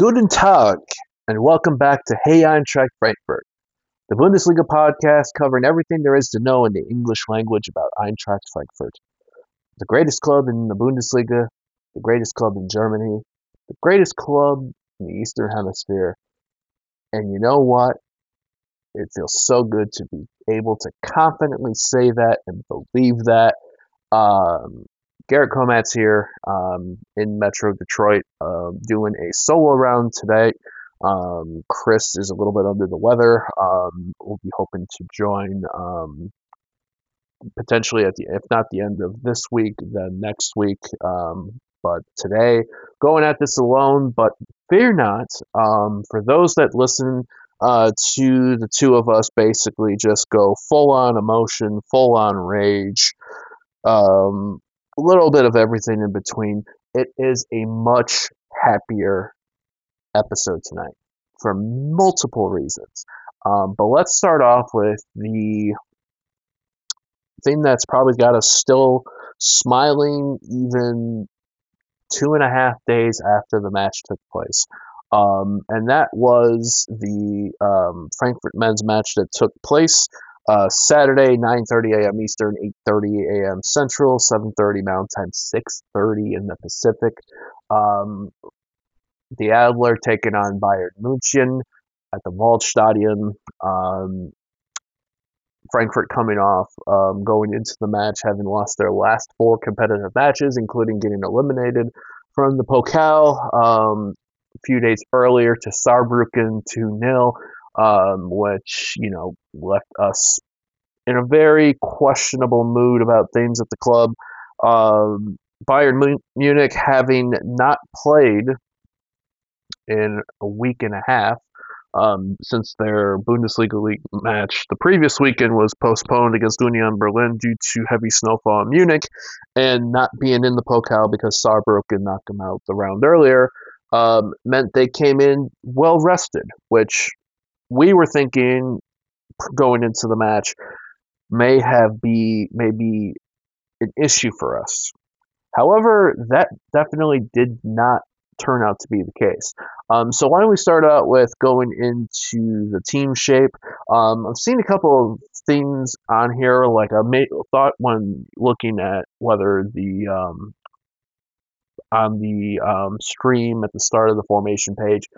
Guten Tag, and welcome back to Hey Eintracht Frankfurt, the Bundesliga podcast covering everything there is to know in the English language about Eintracht Frankfurt. The greatest club in the Bundesliga, the greatest club in Germany, the greatest club in the Eastern Hemisphere. And you know what? It feels so good to be able to confidently say that and believe that. Um, Garret Komatz here um, in Metro Detroit, uh, doing a solo round today. Um, Chris is a little bit under the weather. Um, we'll be hoping to join um, potentially at the, if not the end of this week, then next week. Um, but today, going at this alone. But fear not. For those that listen uh, to the two of us, basically just go full on emotion, full on rage. Um, a little bit of everything in between. It is a much happier episode tonight for multiple reasons. Um, but let's start off with the thing that's probably got us still smiling even two and a half days after the match took place. Um, and that was the um, Frankfurt men's match that took place uh, Saturday, 9:30 a.m. Eastern, 8:30 a.m. Central, 7:30 Mountain Time, 6:30 in the Pacific. Um, the Adler taking on Bayern München at the Waldstadion. Um, Frankfurt coming off um, going into the match having lost their last four competitive matches, including getting eliminated from the Pokal um, a few days earlier to Saarbrücken 2 0 um, which you know left us in a very questionable mood about things at the club. Um, Bayern Munich having not played in a week and a half um, since their Bundesliga league match the previous weekend was postponed against Union Berlin due to heavy snowfall in Munich and not being in the Pokal because Saarbrücken knocked them out the round earlier um, meant they came in well rested, which we were thinking going into the match may have be maybe an issue for us. However, that definitely did not turn out to be the case. Um, so why don't we start out with going into the team shape? Um, I've seen a couple of things on here, like I thought when looking at whether the um, on the um, stream at the start of the formation page,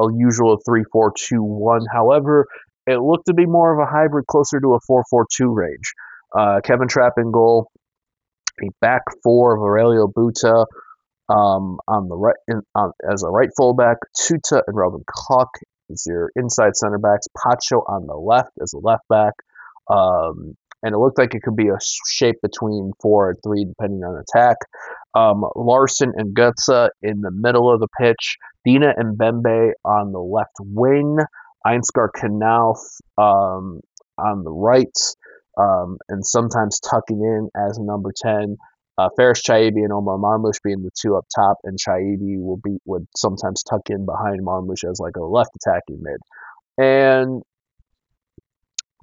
a usual 3 4 2 1. However, it looked to be more of a hybrid closer to a 4 4 2 range. Uh, Kevin Trapp in goal, a back four of Aurelio Buta um, on the right in, on, as a right fullback, Tuta and Robin Koch as your inside center backs, Pacho on the left as a left back. Um, and it looked like it could be a shape between four and three, depending on attack. Um, Larsson and Götze in the middle of the pitch. Dina Ebimbe on the left wing. Ansgar Knauf um, on the right, um, and sometimes tucking in as number 10. Uh, Faris Chaibi and Omar Marmoush being the two up top, and Chaibi will be would sometimes tuck in behind Marmoush as like a left attacking mid. And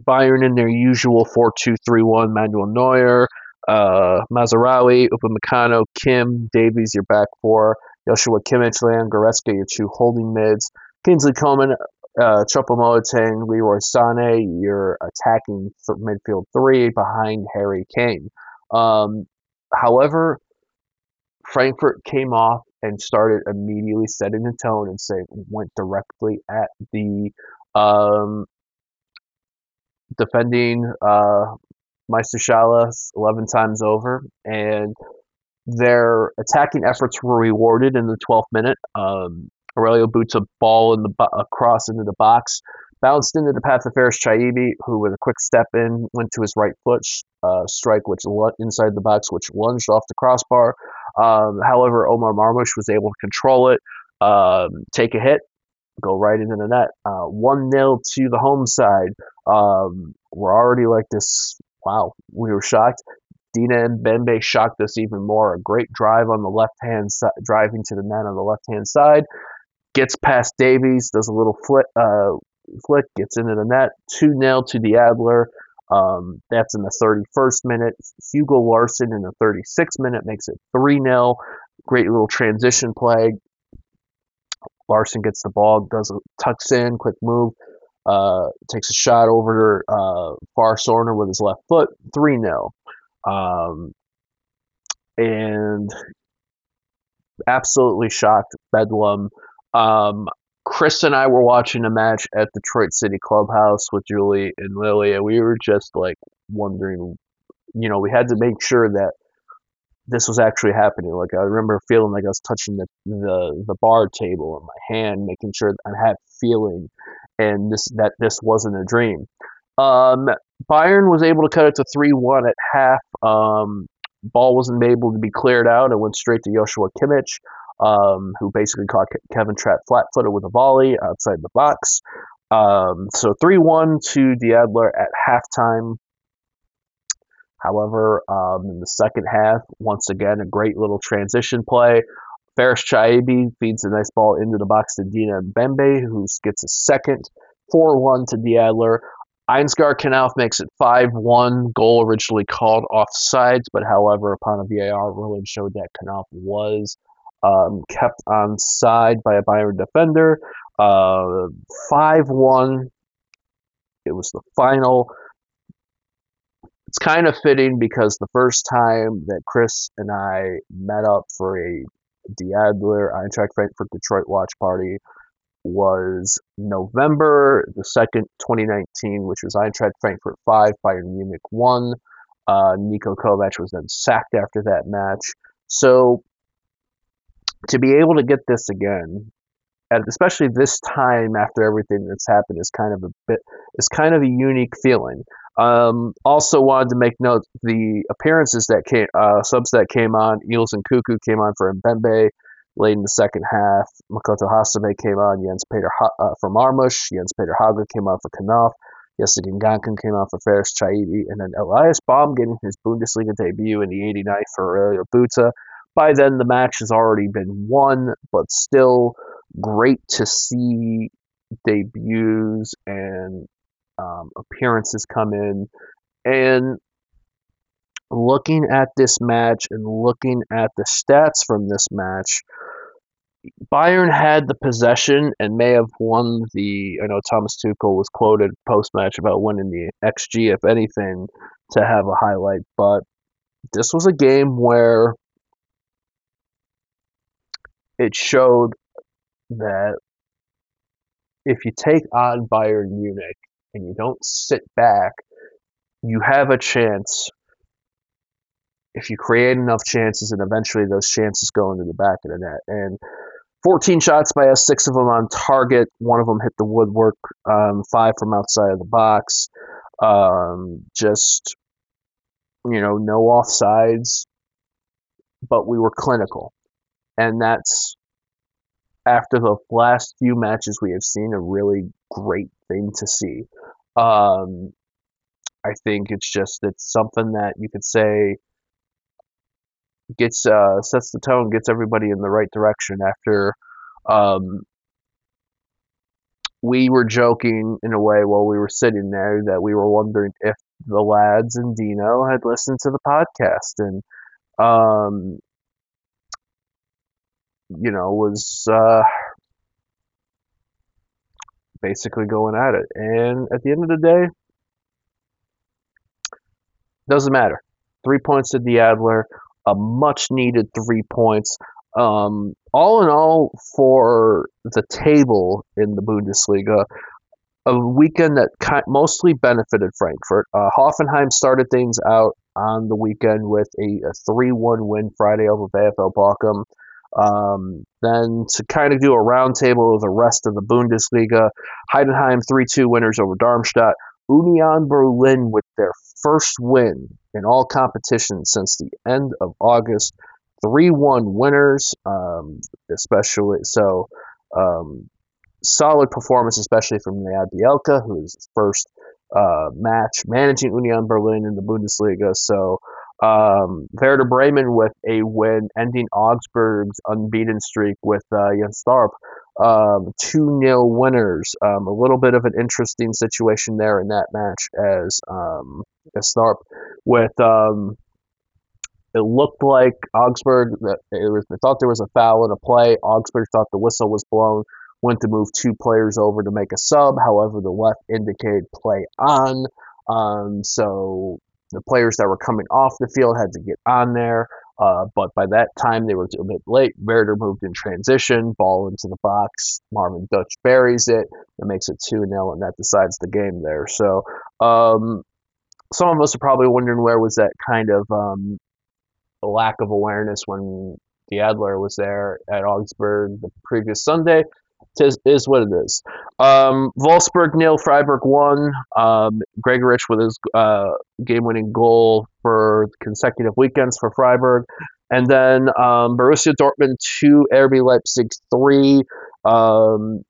Bayern in their usual 4 2 3 1, Manuel Neuer, uh, Mazraoui, Upamecano, Kim, Davies, your back four, Joshua Kimmich, Leon Goretzka, your two holding mids, Kingsley Coman, uh, Choupo-Moting, Leroy Sané, your attacking th- midfield three behind Harry Kane. Um, however, Frankfurt came off and started immediately setting the tone and say went directly at the um, defending uh, Meisterschale 11 times over, and their attacking efforts were rewarded in the 12th minute. Um, Aurelio boots a ball in the across into the box, bounced into the path of Faris Chaibi, who with a quick step in went to his right foot uh, strike, which inside the box, which lunged off the crossbar. Um, however, Omar Marmoush was able to control it, um, take a hit, go right into the net. Uh, one 0 to the home side. Um, we're already like this. Wow, we were shocked. Dina Ebimbe shocked us even more. A great drive on the left hand side, driving to the net on the left hand side. Gets past Davies, does a little flick, uh, flick gets into the net. 2 0 to the Adler. Um, that's in the 31st minute. Hugo Larsson in the 36th minute makes it 3 0. Great little transition play Larsson gets the ball, does a tucks in, quick move, uh, takes a shot over uh, Far Sorner with his left foot, 3 0. Um, and absolutely shocked Bedlam. Um, Chris and I were watching a match at Detroit City Clubhouse with Julie and Lily, and we were just like wondering, you know, we had to make sure that this was actually happening. Like I remember feeling like I was touching the the, the bar table in my hand, making sure I had feeling, and this that this wasn't a dream. Um, Bayern was able to cut it to three one at half. Um, ball wasn't able to be cleared out. It went straight to Joshua Kimmich, um, who basically caught Kevin Trapp flat-footed with a volley outside the box. Um, so 3-1 to the Adler at halftime. However, um, in the second half, once again, a great little transition play. Faris Chaibi feeds a nice ball into the box to Dina Ebimbe, who gets a second. 4 1 to the Adler. Ansgar Knauf makes it 5 1. Goal originally called offsides, but however, upon a VAR ruling showed that Knauf was um, kept on side by a Bayern defender. Uh, 5 1. It was the final. It's kind of fitting because the first time that Chris and I met up for a Die Adler Eintracht Frankfurt Detroit watch party was November the 2nd, 2019, which was Eintracht Frankfurt 5, Bayern Munich 1. Uh, Niko Kovac was then sacked after that match. So to be able to get this again, and especially this time after everything that's happened, is kind of a bit, is kind of a unique feeling. Um, also wanted to make note the appearances that came, uh, subs that came on. Niels Nkounkou came on for Ebimbe late in the second half. Makoto Hasebe came on. Jens Peter uh, for Marmoush. Jens Peter Hauge came on for Knauf. Jessic Ngankam came on for Faris Chaibi. And then Elias Baum getting his Bundesliga debut in the 89th for Aurelio Buta. By then, the match has already been won, but still great to see debuts and um, appearances come in. And looking at this match and looking at the stats from this match, Bayern had the possession and may have won the. I know Thomas Tuchel was quoted post match about winning the XG, if anything, to have a highlight. But this was a game where it showed that if you take on Bayern Munich and you don't sit back, you have a chance if you create enough chances and eventually those chances go into the back of the net. And 14 shots by us, six of them on target. One of them hit the woodwork, um, five from outside of the box. Um, just, you know, no offsides, but we were clinical. And that's, after the last few matches we have seen, a really great thing to see. Um, I think it's just, it's something that you could say gets uh, sets the tone, gets everybody in the right direction. After um, we were joking in a way while we were sitting there that we were wondering if the lads and Dino had listened to the podcast and um, you know was uh, basically going at it. And at the end of the day, doesn't matter. Three points to the Adler a much needed three points. Um, all in all, for the table in the Bundesliga, a weekend that mostly benefited Frankfurt. Uh, Hoffenheim started things out on the weekend with a, 3 1 win Friday over VfL Bochum. Um, then to kind of do a roundtable of the rest of the Bundesliga, Heidenheim 3 2 winners over Darmstadt. Union Berlin with their first win in all competitions since the end of August. 3 1 winners, um, especially so. Um, solid performance, especially from Lead Bjelica, who is his first uh, match managing Union Berlin in the Bundesliga. So um, Werder Bremen with a win, ending Augsburg's unbeaten streak with uh, Jens Starp. Um, 2 0 winners. Um, a little bit of an interesting situation there in that match as, um, Starp with um, it looked like Augsburg. It was, they thought there was a foul in a play. Augsburg thought the whistle was blown. Went to move two players over to make a sub. However, the left indicated play on. Um, so the players that were coming off the field had to get on there. Uh, but by that time, they were a bit late. Werder moved in transition, ball into the box. Marvin Ducksch buries it. It makes it 2 0, and that decides the game there. So, um, some of us are probably wondering where was that kind of um, lack of awareness when the Adler was there at Augsburg the previous Sunday. Is what it is. Um, Wolfsburg nil, Freiburg one. Um, Gregoritsch with his uh, game-winning goal for consecutive weekends for Freiburg, and then um, Borussia Dortmund two, RB Leipzig three. Um,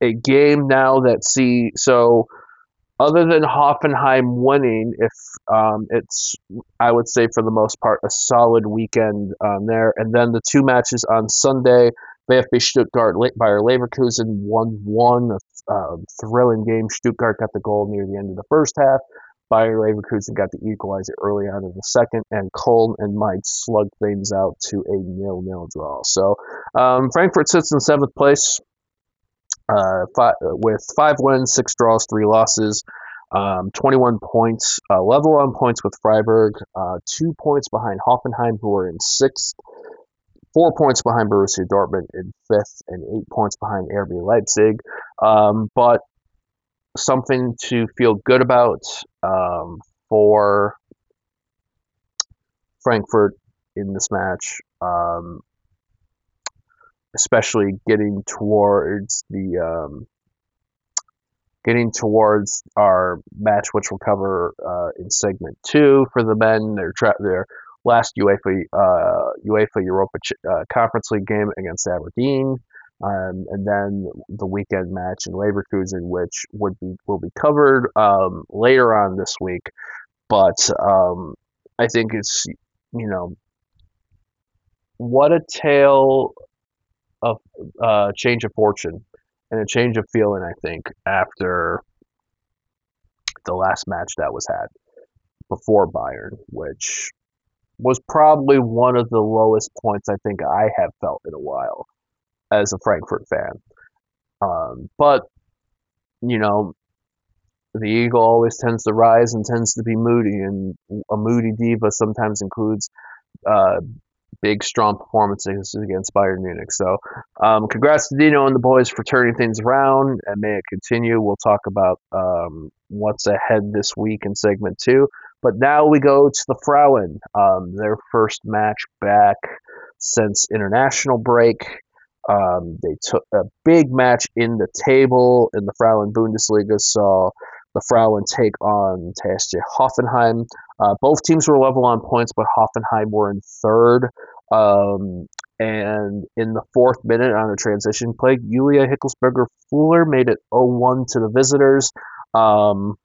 a game now that see so other than Hoffenheim winning, if um, it's, I would say for the most part, a solid weekend um, there. And then the two matches on Sunday, VfB Stuttgart, Bayer Leverkusen 1 1, a uh, thrilling game. Stuttgart got the goal near the end of the first half. Bayer Leverkusen got the equalizer early on in the second, and Köln and Mainz slugged things out to a nil-nil draw. So um, Frankfurt sits in seventh place uh, five, with five wins, six draws, three losses. Um, 21 points, uh, level on points with Freiburg, uh, two points behind Hoffenheim, who are in sixth, four points behind Borussia Dortmund in fifth, and eight points behind RB Leipzig. Um, but something to feel good about um, for Frankfurt in this match, um, especially getting towards the um, getting towards our match, which we'll cover uh, in segment two for the men. Their tra- their last UEFA uh, UEFA Europa uh, Conference League game against Aberdeen, um, and then the weekend match in Leverkusen, which would be will be covered um, later on this week. But um, I think it's you know what a tale of uh, change of fortune and a change of feeling. I think after the last match that was had before Bayern, which was probably one of the lowest points I think I have felt in a while as a Frankfurt fan. Um, but, you know, the Eagle always tends to rise and tends to be moody, and a moody diva sometimes includes uh, big, strong performances against Bayern Munich. So, um, congrats to Dino and the boys for turning things around, and may it continue. We'll talk about um, what's ahead this week in segment two. But now we go to the Frauen, um, their first match back since international break. Um, they took a big match in the table in the Frauen Bundesliga. Saw the Frauen take on TSG Hoffenheim. Uh, both teams were level on points, but Hoffenheim were in third. Um, and in the fourth minute on a transition play, Julia Hickelsberger Fuller made it 0 1 to the visitors. Um,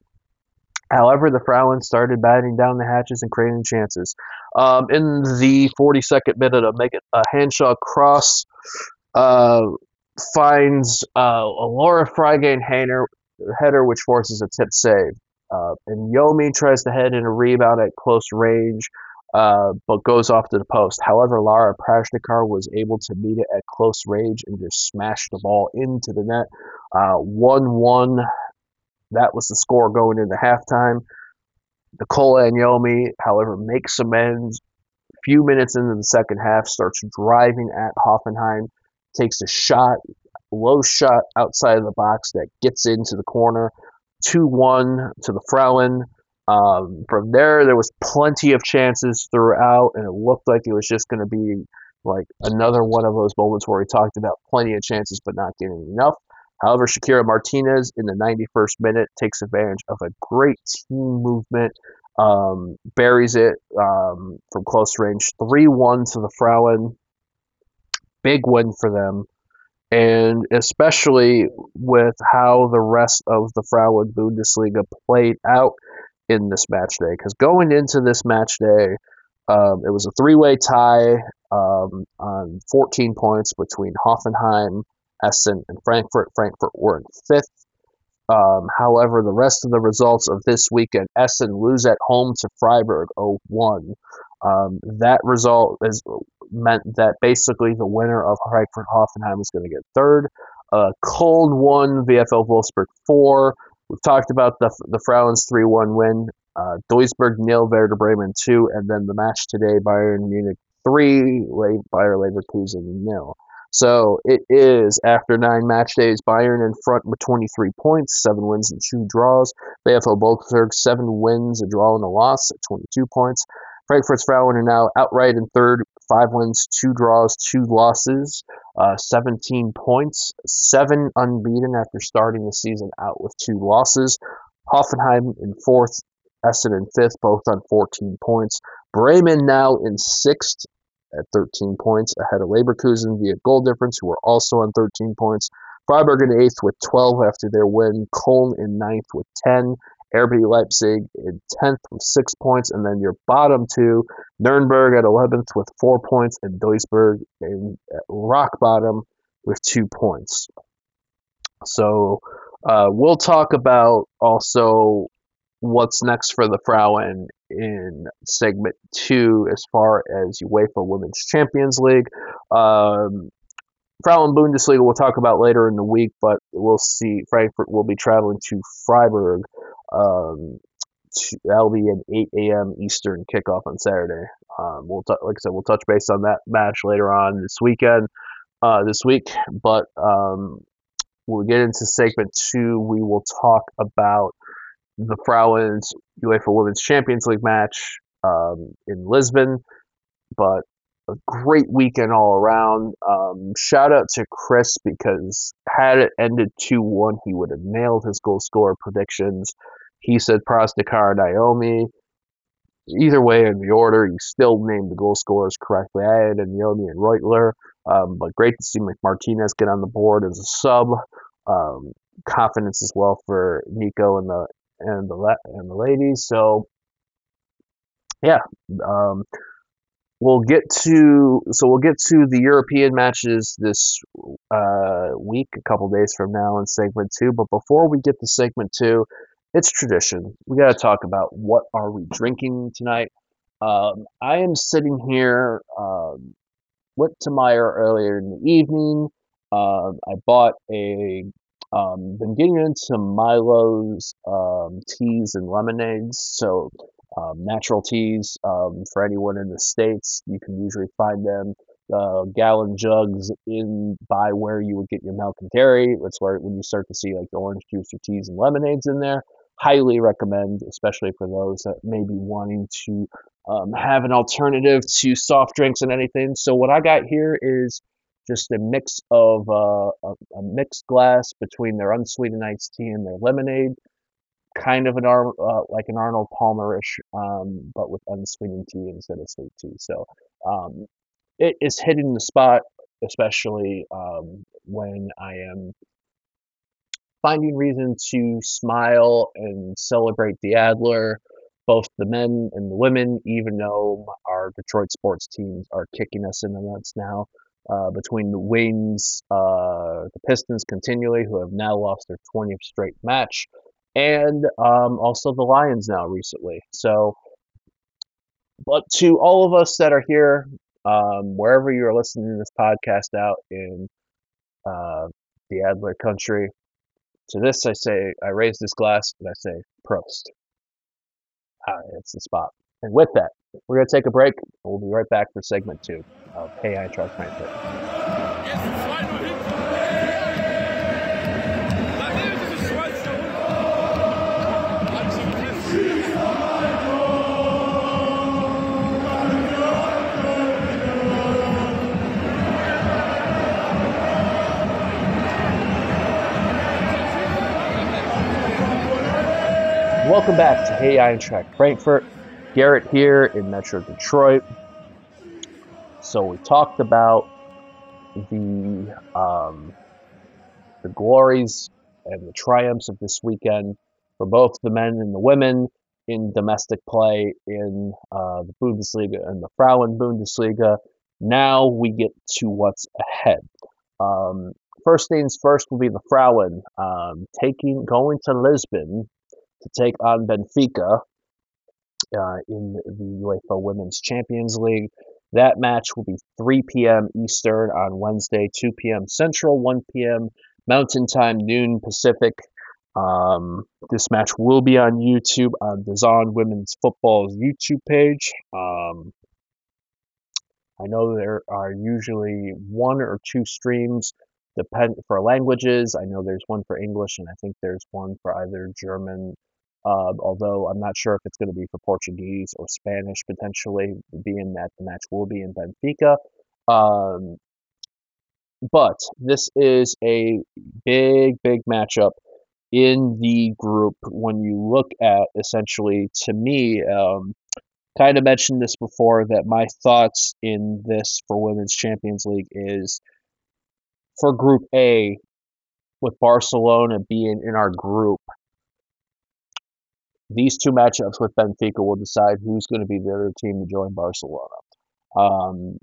However, the Frauen started batting down the hatches and creating chances. Um, in the 42nd minute, a, make a cross uh, finds uh, a Laura Freigang header, which forces a tip save. Uh, Anyomi tries to head in a rebound at close range, uh, but goes off to the post. However, Lara Prašnikar was able to meet it at close range and just smash the ball into the net. Uh, 1 1 that was the score going into halftime. Nicole Anyomi, however, makes amends. A few minutes into the second half, starts driving at Hoffenheim, takes a shot, low shot outside of the box that gets into the corner. 2 1 to the Frauen. Um, from there, there was plenty of chances throughout, and it looked like it was just going to be like another one of those moments where we talked about plenty of chances but not getting enough. However, Shekiera Martinez in the 91st minute takes advantage of a great team movement, um, buries it um, from close range. 3 1 to the Frauen. Big win for them. And especially with how the rest of the Frauen Bundesliga played out in this match day. Because going into this match day, um, it was a three way tie um, on 14 points between Hoffenheim, Essen, and Frankfurt. Frankfurt were in fifth. Um, however, the rest of the results of this weekend, Essen lose at home to Freiburg 0-1. Um, that result has meant that basically the winner of Frankfurt Hoffenheim is going to get third. Uh, Köln won VfL Wolfsburg 4. We've talked about the, the Frauen's 3 1 win. Uh, Duisburg nil, Werder Bremen 2. And then the match today Bayern Munich 3, Bayer Leverkusen nil. So it is after nine match days, Bayern in front with 23 points, seven wins and two draws. VfL Wolfsburg seven wins, a draw and a loss at 22 points. Frankfurt's Frauen are now outright in third, five wins, two draws, two losses, uh, 17 points, seven unbeaten after starting the season out with two losses. Hoffenheim in fourth, Essen in fifth, both on 14 points. Bremen now in sixth, at 13 points, ahead of Leverkusen via goal difference, who are also on 13 points. Freiburg in eighth with 12 after their win. Köln in ninth with 10. RB Leipzig in 10th with 6 points. And then your bottom two, Nuremberg at 11th with 4 points, and Duisburg in rock bottom with 2 points. So uh, we'll talk about also what's next for the Frauen in segment two as far as UEFA Women's Champions League. Um, Frauen Bundesliga we'll talk about later in the week, but we'll see. Frankfurt will be traveling to Freiburg. Um, to, that'll be an 8 a.m. Eastern kickoff on Saturday. Um, we'll t- like I said, we'll touch base on that match later on this weekend, uh, this week. But um, when we get into segment two, we will talk about the Frauen's UEFA Women's Champions League match um, in Lisbon. But a great weekend all around. Um, shout out to Chris because had it ended 2 1, he would have nailed his goal scorer predictions. He said Prostakar Anyomi. Either way, in the order, he still named the goal scorers correctly. I had Anyomi and Reuteler, um, but great to see Martinez get on the board as a sub. Um, confidence as well for Nico and the and the and the ladies. So yeah, um, we'll get to so we'll get to the European matches this uh, week, a couple days from now in segment two. But before we get to segment two, it's tradition. We got to talk about what are we drinking tonight. Um, I am sitting here. Um, to Meijer earlier in the evening. Uh, I bought a um, been getting into Milo's um, teas and lemonades. So, um, natural teas um, for anyone in the States, you can usually find them uh, gallon jugs in by where you would get your milk and dairy. That's where when you start to see like the orange juice or teas and lemonades in there. Highly recommend, especially for those that may be wanting to um, have an alternative to soft drinks and anything. So, what I got here is just a mix of uh, a, a, mixed glass between their unsweetened iced tea and their lemonade, kind of an uh, like an Arnold Palmerish, um, but with unsweetened tea instead of sweet tea. So um, it is hitting the spot, especially um, when I am finding reason to smile and celebrate the Adler, both the men and the women, even though our Detroit sports teams are kicking us in the nuts now uh, between the Wings, uh, the Pistons continually, who have now lost their 20th straight match, and um, also the Lions now recently. So, but to all of us that are here, um, wherever you are listening to this podcast out in uh, the Adler country, to this I say, I raise this glass and I say, Prost. It's the spot. And with that, we're going to take a break. We'll be right back for segment two of Hey Eintracht Frankfurt. Welcome back to Hey Eintracht Frankfurt. Garret here in Metro Detroit. So we talked about the um, the glories and the triumphs of this weekend for both the men and the women in domestic play in uh, the Bundesliga and the Frauen Bundesliga. Now we get to what's ahead. Um, first things first will be the Frauen um, taking going to Lisbon to take on Benfica uh, in the UEFA Women's Champions League. That match will be 3 p.m. Eastern on Wednesday, 2 p.m. Central, 1 p.m. Mountain Time, noon Pacific. Um, this match will be on YouTube on the DAZN Women's Football's YouTube page. Um, I know there are usually one or two streams depend for languages. I know there's one for English, and I think there's one for either German. Uh, although I'm not sure if it's going to be for Portuguese or Spanish potentially, being that the match will be in Benfica. Um, but this is a big, big matchup in the group when you look at essentially, to me, um, kind of mentioned this before that my thoughts in this for Women's Champions League is for Group A, with Barcelona being in our group, these two matchups with Benfica will decide who's going to be the other team to join Barcelona. Um,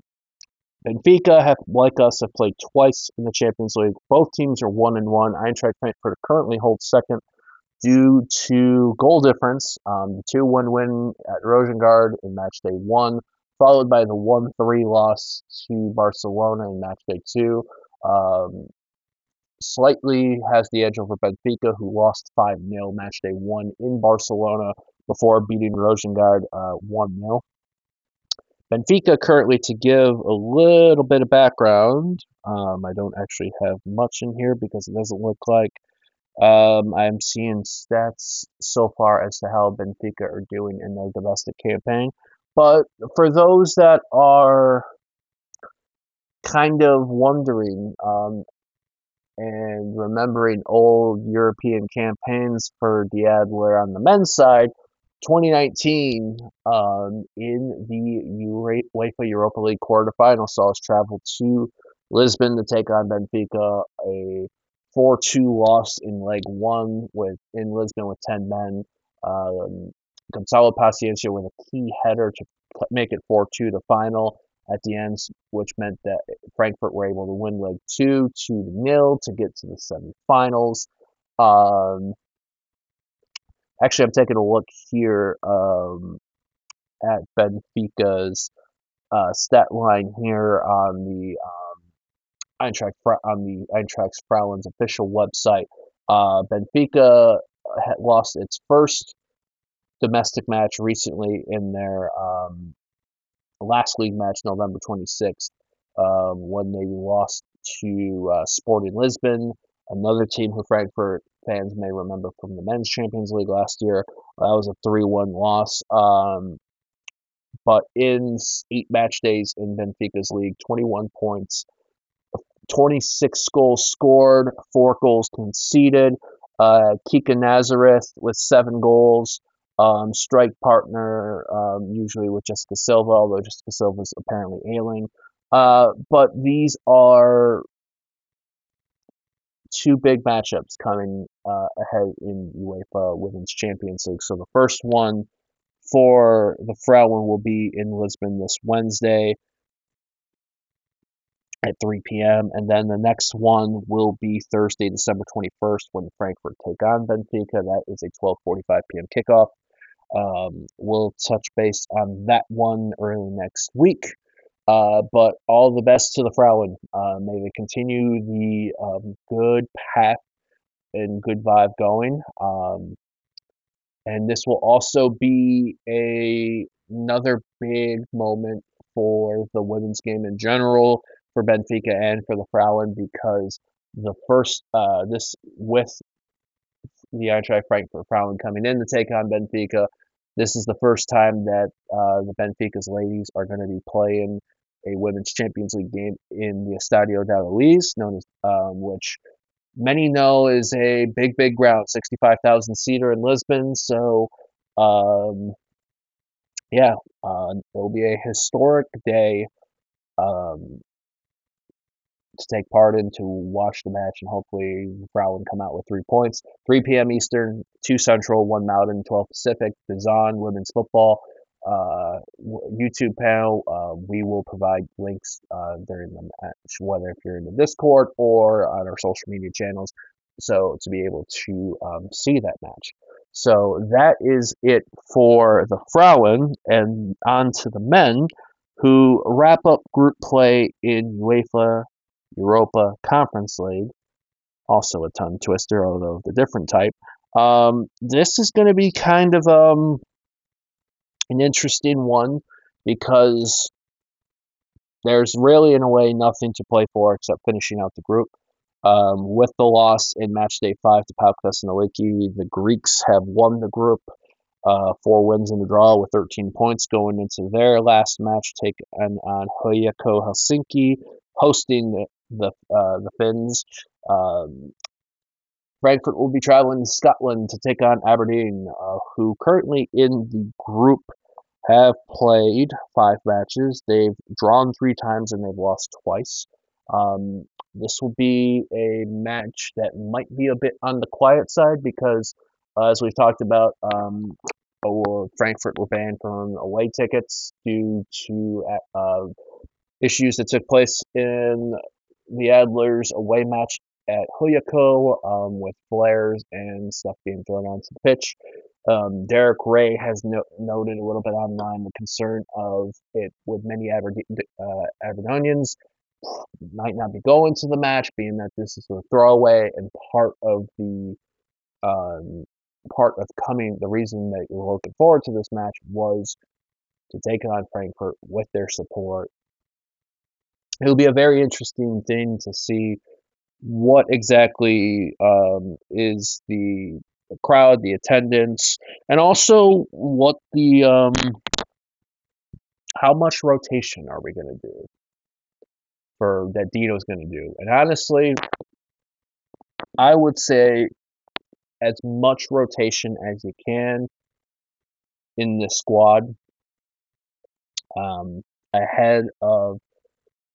Benfica have, like us, have played twice in the Champions League. Both teams are one and one. Eintracht Frankfurt currently holds second due to goal difference. Um, the 2 1 win at Rosengard in match day one, followed by the 1 3 loss to Barcelona in match day two. Um, slightly has the edge over Benfica, who lost 5 0 match day one in Barcelona before beating Rosengard uh, 1 uh, 0. Benfica currently, to give a little bit of background, um, I don't actually have much in here because it doesn't look like um, I'm seeing stats so far as to how Benfica are doing in their domestic campaign. But for those that are kind of wondering um, and remembering old European campaigns for the Adler on the men's side, 2019 um, in the UEFA Europa League quarterfinal saw us travel to Lisbon to take on Benfica, a 4 2 loss in leg one with in Lisbon with 10 men. Um, Gonzalo Paciencia with a key header to make it 4 2 the final at the end, which meant that Frankfurt were able to win leg two, 2 nil to get to the semifinals. Um, actually, I'm taking a look here um, at Benfica's uh, stat line here on the um, Eintracht on the Eintracht Frauen's official website. Uh, Benfica lost its first domestic match recently in their um, last league match, November 26th, um, when they lost to uh, Sporting Lisbon, another team who Frankfurt fans may remember from the Men's Champions League last year. That was a 3 1 loss. Um, but in eight match days in Benfica's league, 21 points, 26 goals scored, four goals conceded. Uh, Kika Nazareth with seven goals. Um, strike partner, um, usually with Jessica Silva, although Jessica Silva is apparently ailing. Uh, but these are two big matchups coming uh, ahead in UEFA Women's Champions League. So the first one for the Frauen will be in Lisbon this Wednesday at 3 p.m. And then the next one will be Thursday, December 21st, when Frankfurt take on Benfica. That is a 12:45 p.m. kickoff. Um, we'll touch base on that one early next week. Uh, but all the best to the Frauen. Uh, may they continue the um, good path and good vibe going. Um, and this will also be a another big moment for the women's game in general for Benfica and for the Frauen because the first uh, this with the Eintracht Frankfurt Frauen coming in to take on Benfica. This is the first time that uh, the Benfica's ladies are going to be playing a Women's Champions League game in the Estadio da Luz, known as um, which many know is a big, big ground, 65,000 seater in Lisbon. So, um, yeah, uh, it'll be a historic day um, to take part in to watch the match and hopefully Frauen come out with three points. 3 p.m. Eastern, 2 Central, 1 Mountain, 12 Pacific, DAZN Women's Football uh, YouTube panel. Uh, we will provide links uh, during the match, whether if you're in the Discord or on our social media channels, so to be able to um, see that match. So that is it for the Frauen, and on to the men, who wrap up group play in UEFA Europa Conference League. Also a tongue twister, although the different type. Um, this is going to be kind of um, an interesting one because there's really, in a way, nothing to play for except finishing out the group. Um, with the loss in match day five to PAOK Thessaloniki, the Greeks have won the group, uh, four wins in the draw with 13 points going into their last match, take on, HJK Helsinki, hosting the uh, the Finns. Um, Frankfurt will be traveling to Scotland to take on Aberdeen, uh, who currently in the group have played five matches. They've drawn three times and they've lost twice. Um, this will be a match that might be a bit on the quiet side because, uh, as we've talked about, um, Frankfurt were banned from away tickets due to uh, issues that took place in the Adlers away match at HJK um, with flares and stuff being thrown onto the pitch. Um, Derek Rae has no- noted a little bit online the concern of it with many Aberd- uh, might not be going to the match, being that this is a throwaway and part of the um, part of coming. The reason that you're looking forward to this match was to take on Frankfurt with their support. It'll be a very interesting thing to see what exactly um, is the, crowd, the attendance, and also what the um, how much rotation are we going to do for that Dino's going to do? And honestly, I would say as much rotation as you can in the squad um, ahead of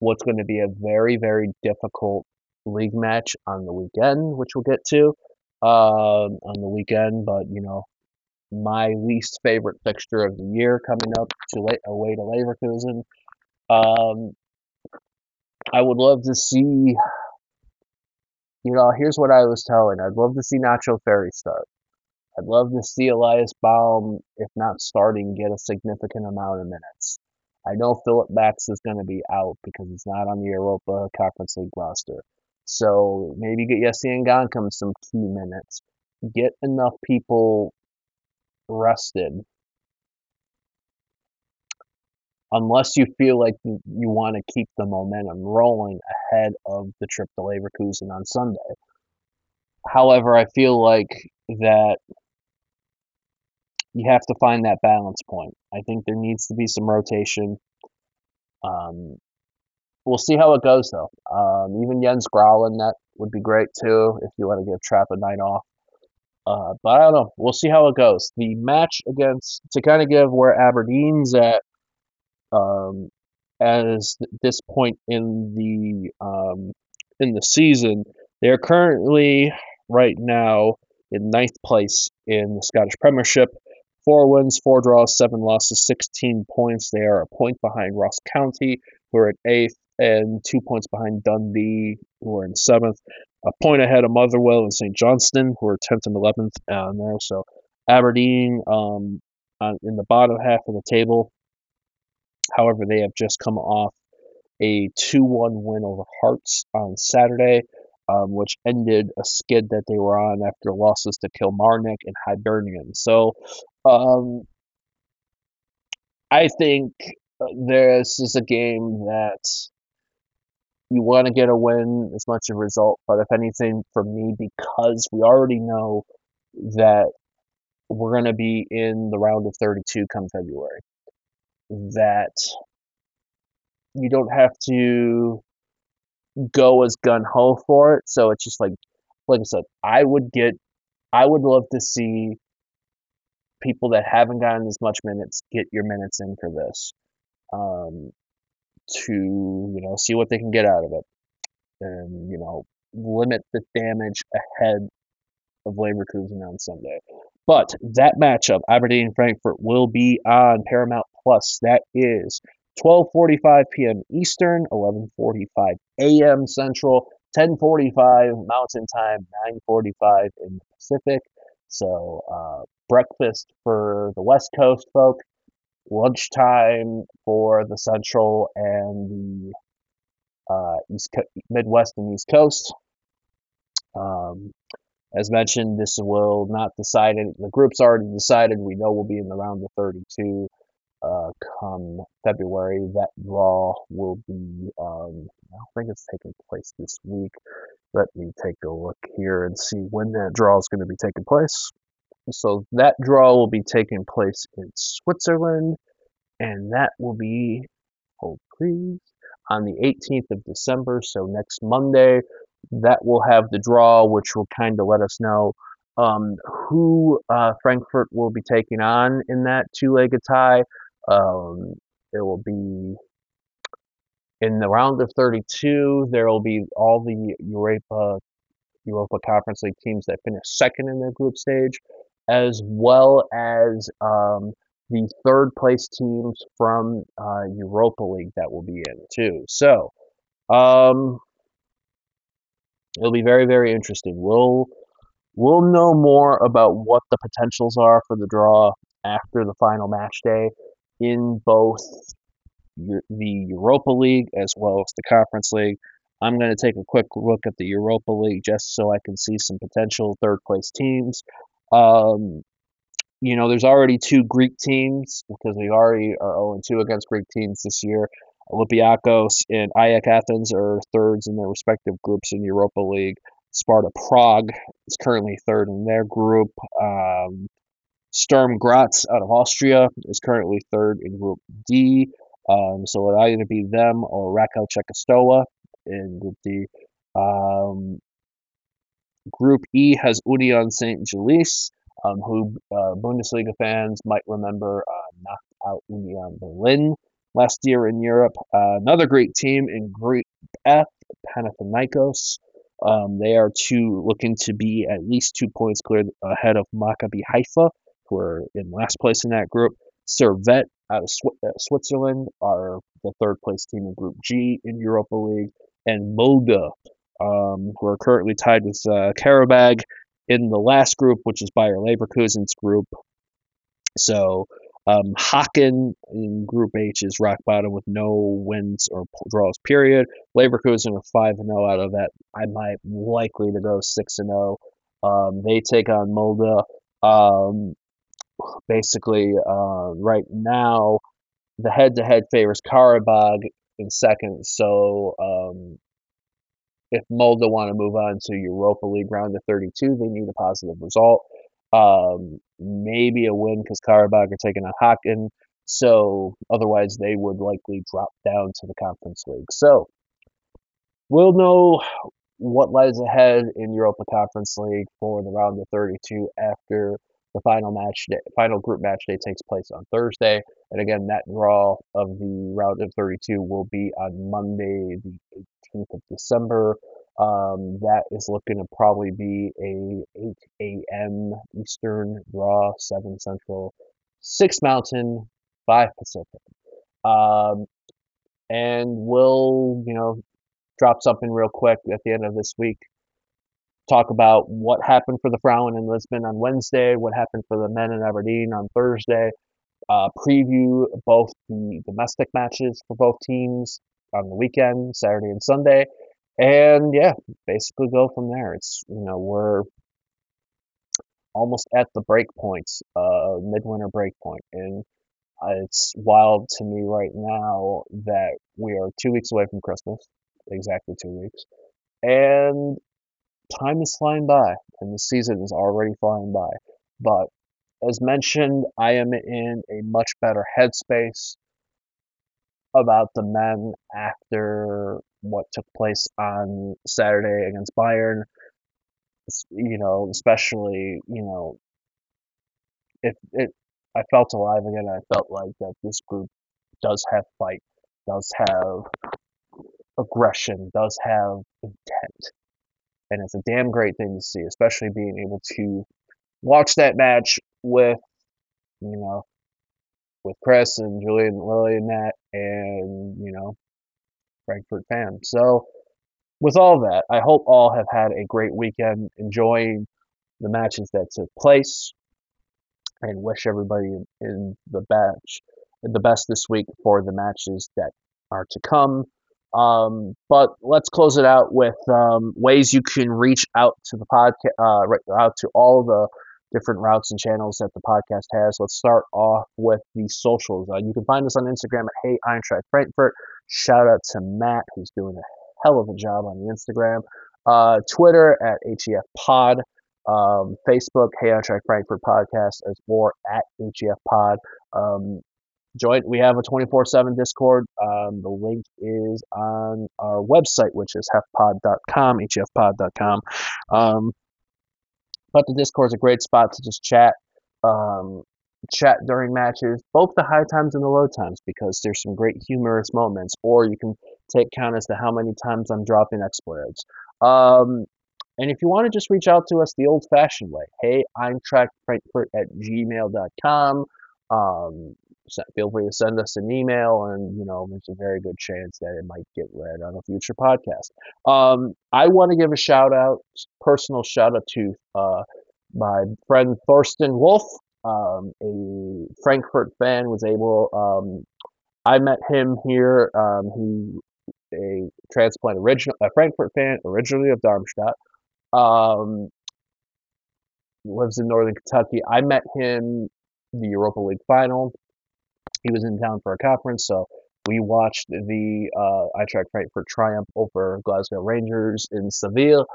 what's going to be a very, very difficult league match on the weekend, which we'll get to um, on the weekend. But you know, my least favorite fixture of the year coming up to late away to Leverkusen. Um, I would love to see. You know, here's what I was telling. I'd love to see Nacho Ferri start. I'd love to see Elias Baum, if not starting, get a significant amount of minutes. I know Philipp Max is going to be out because he's not on the Europa Conference League roster. So maybe get Jesse Ngankam some key minutes. Get enough people rested. Unless you feel like you, you want to keep the momentum rolling ahead of the trip to Leverkusen on Sunday. However, I feel like that you have to find that balance point. I think there needs to be some rotation. Um, we'll see how it goes though. Um, even Jens Growlin, that would be great too if you want to give Trapp a night off. Uh, but I don't know. We'll see how it goes. The match against to kind of give where Aberdeen's at um, as this point in the um, in the season. They are currently right now in ninth place in the Scottish Premiership. Four wins, four draws, seven losses, 16 points. They are a point behind Ross County, who are at eighth, and two points behind Dundee, who are in seventh. A point ahead of Motherwell and St. Johnstone, who are 10th and 11th down there. So Aberdeen um, in the bottom half of the table. However, they have just come off a 2 1 win over Hearts on Saturday, um, which ended a skid that they were on after losses to Kilmarnock and Hibernian. So um, I think uh, this is a game that you want to get a win as much a result, but if anything, for me, because we already know that we're going to be in the round of 32 come February, that you don't have to go as gun ho for it. So it's just like, like I said, I would get, I would love to see people that haven't gotten as much minutes get your minutes in for this. Um, to you know see what they can get out of it, and you know limit the damage ahead of Labor Leverkusen on Sunday. But that matchup, Aberdeen Frankfurt, will be on Paramount Plus. That is 12:45 p.m. Eastern, 11:45 a.m. Central, 10:45 Mountain Time, 9:45 in the Pacific. So uh, breakfast for the West Coast folk, lunchtime for the Central and the uh, East Co- Midwest and East Coast. Um, as mentioned, this will not decide. The group's already decided. We know we'll be in the round of 32 uh, come February. That draw will be, um, I don't think it's taking place this week. Let me take a look here and see when that draw is going to be taking place. So that draw will be taking place in Switzerland, and that will be, hold please, on the 18th of December. So next Monday, that will have the draw, which will kind of let us know um, who uh, Frankfurt will be taking on in that two-legged tie. Um, it will be in the round of 32. There will be all the Europa Europa Conference League teams that finish second in their group stage, as well as um, the third place teams from uh, Europa League that will be in too. So um, it'll be very very interesting. We'll we'll know more about what the potentials are for the draw after the final match day in both the Europa League as well as the Conference League. I'm going to take a quick look at the Europa League just so I can see some potential third place teams. Um, you know, there's already two Greek teams because we already are 0 2 against Greek teams this year. Olympiacos and AEK Athens are thirds in their respective groups in Europa League. Sparta Prague is currently third in their group. Um, Sturm Graz out of Austria is currently third in Group D. Um, so it'll either be them or Rakow Czechoslovakia in Group D. Um, group E has Union St. Gilles, um, who uh, Bundesliga fans might remember uh, knocked out Union Berlin last year in Europe. Uh, another great team in Group F, Panathinaikos. Um, they are two looking to be at least two points clear ahead of Maccabi Haifa, who are in last place in that group. Servette out of uh, Switzerland are the third place team in Group G in Europa League, and Molde, um, who are currently tied with uh, Qarabag in the last group, which is Bayer Leverkusen's group. So um, Häcken in Group H is rock bottom with no wins or draws. Period. Leverkusen are five and zero out of that. I might likely to go six and zero. Um, they take on Molde. Um, basically, uh, right now, the head-to-head favors Qarabag in second. So um, if Molde want to move on to Europa League round of 32, they need a positive result. Um, maybe a win because Qarabag are taking on Häcken. So otherwise, they would likely drop down to the Conference League. So we'll know what lies ahead in Europa Conference League for the round of 32 after the final match day, final group match day takes place on Thursday. And again, that draw of the round of 32 will be on Monday, the 18th of December. Um, that is looking to probably be a 8 a.m. Eastern draw, 7 Central, 6 Mountain, 5 Pacific. Um, and we'll, you know, drop something real quick at the end of this week. Talk about what happened for the Frauen in Lisbon on Wednesday, what happened for the men in Aberdeen on Thursday. Uh, preview both the domestic matches for both teams on the weekend, Saturday and Sunday, and yeah, basically go from there. It's you know we're almost at the break points, uh, midwinter break point, and uh, it's wild to me right now that we are two weeks away from Christmas, exactly two weeks, and time is flying by, and the season is already flying by. But as mentioned, I am in a much better headspace about the men after what took place on Saturday against Bayern. You know, especially you know, if it, I felt alive again. I felt like that this group does have fight, does have aggression, does have intent, and it's a damn great thing to see, especially being able to watch that match with, you know, with Chris and Julian, Lily, and Nat, and you know, Frankfurt fan. So, with all that, I hope all have had a great weekend enjoying the matches that took place and wish everybody in, in the batch the best this week for the matches that are to come. Um, but let's close it out with um, ways you can reach out to the podcast, uh, right, out to all the different routes and channels that the podcast has. Let's start off with the socials. Uh, you can find us on Instagram at Hey Eintracht Frankfurt. Shout out to Matt, who's doing a hell of a job on the Instagram. Uh, Twitter at HEF Pod. Um, Facebook, Hey Eintracht Frankfurt Podcast, as or at HEF Pod. Um, join. We have a 24/7 Discord. Um, the link is on our website, which is hefpod.com, hefpod.com. Um, but the Discord is a great spot to just chat, um, chat during matches, both the high times and the low times, because there's some great humorous moments. Or you can take count as to how many times I'm dropping expletives. Um, and if you want to just reach out to us the old-fashioned way, hey, I'm Frankfurt at gmail.com. Um, feel free to send us an email, and you know there's a very good chance that it might get read on a future podcast. Um, I want to give a shout out, personal shout out to uh, my friend Thorsten Wolf, um, a Frankfurt fan. Was able, um, I met him here. Um, he a transplant original, a Frankfurt fan originally of Darmstadt. Um, lives in northern Kentucky. I met him the Europa League final he was in town for a conference, so we watched the uh, Eintracht Frankfurt triumph over Glasgow Rangers in Seville,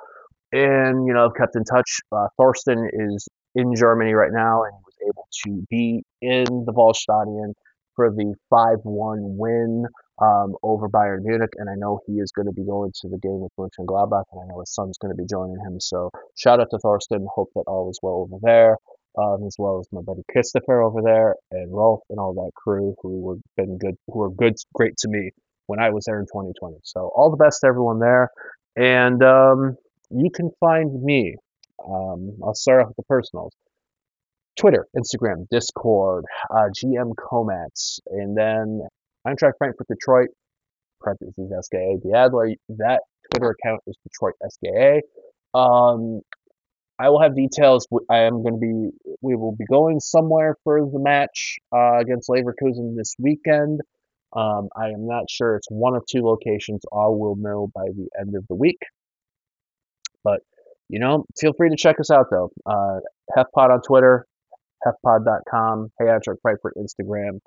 and you know kept in touch. Uh, Thorsten is in Germany right now, and was able to be in the Waldstadion for the 5-1 win um, over Bayern Munich, and I know he is going to be going to the game with Mönchengladbach, and I know his son's going to be joining him. So shout out to Thorsten. Hope that all is well over there um, as well as my buddy Christopher over there and Rolf and all that crew who were been good, who were good, great to me when I was there in 2020. So all the best to everyone there, and um, you can find me. Um, I'll start off with the personals. Twitter, Instagram, Discord, uh, GM Komatz, and then Eintracht Frankfurt Detroit, parentheses SGE, the Adler. That Twitter account is Detroit SGE. Um, I will have details. I am going to be. We will be going somewhere for the match uh, against Leverkusen this weekend. Um, I am not sure. It's one of two locations. All will know by the end of the week. But you know, feel free to check us out though. Uh, HefPod on Twitter, HefPod.com, Hey Eintracht Frankfurt Instagram,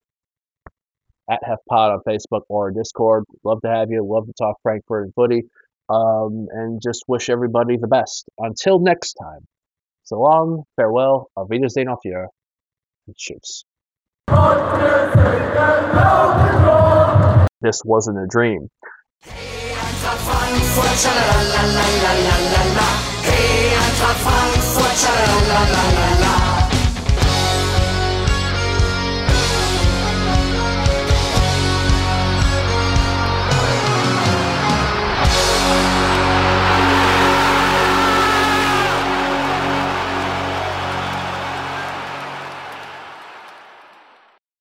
at HefPod on Facebook or Discord. Love to have you. Love to talk Frankfurt and footy um, and just wish everybody the best. Until next time, so long, farewell, auf Wiedersehen auf and tschüss. This wasn't a dream. Hey,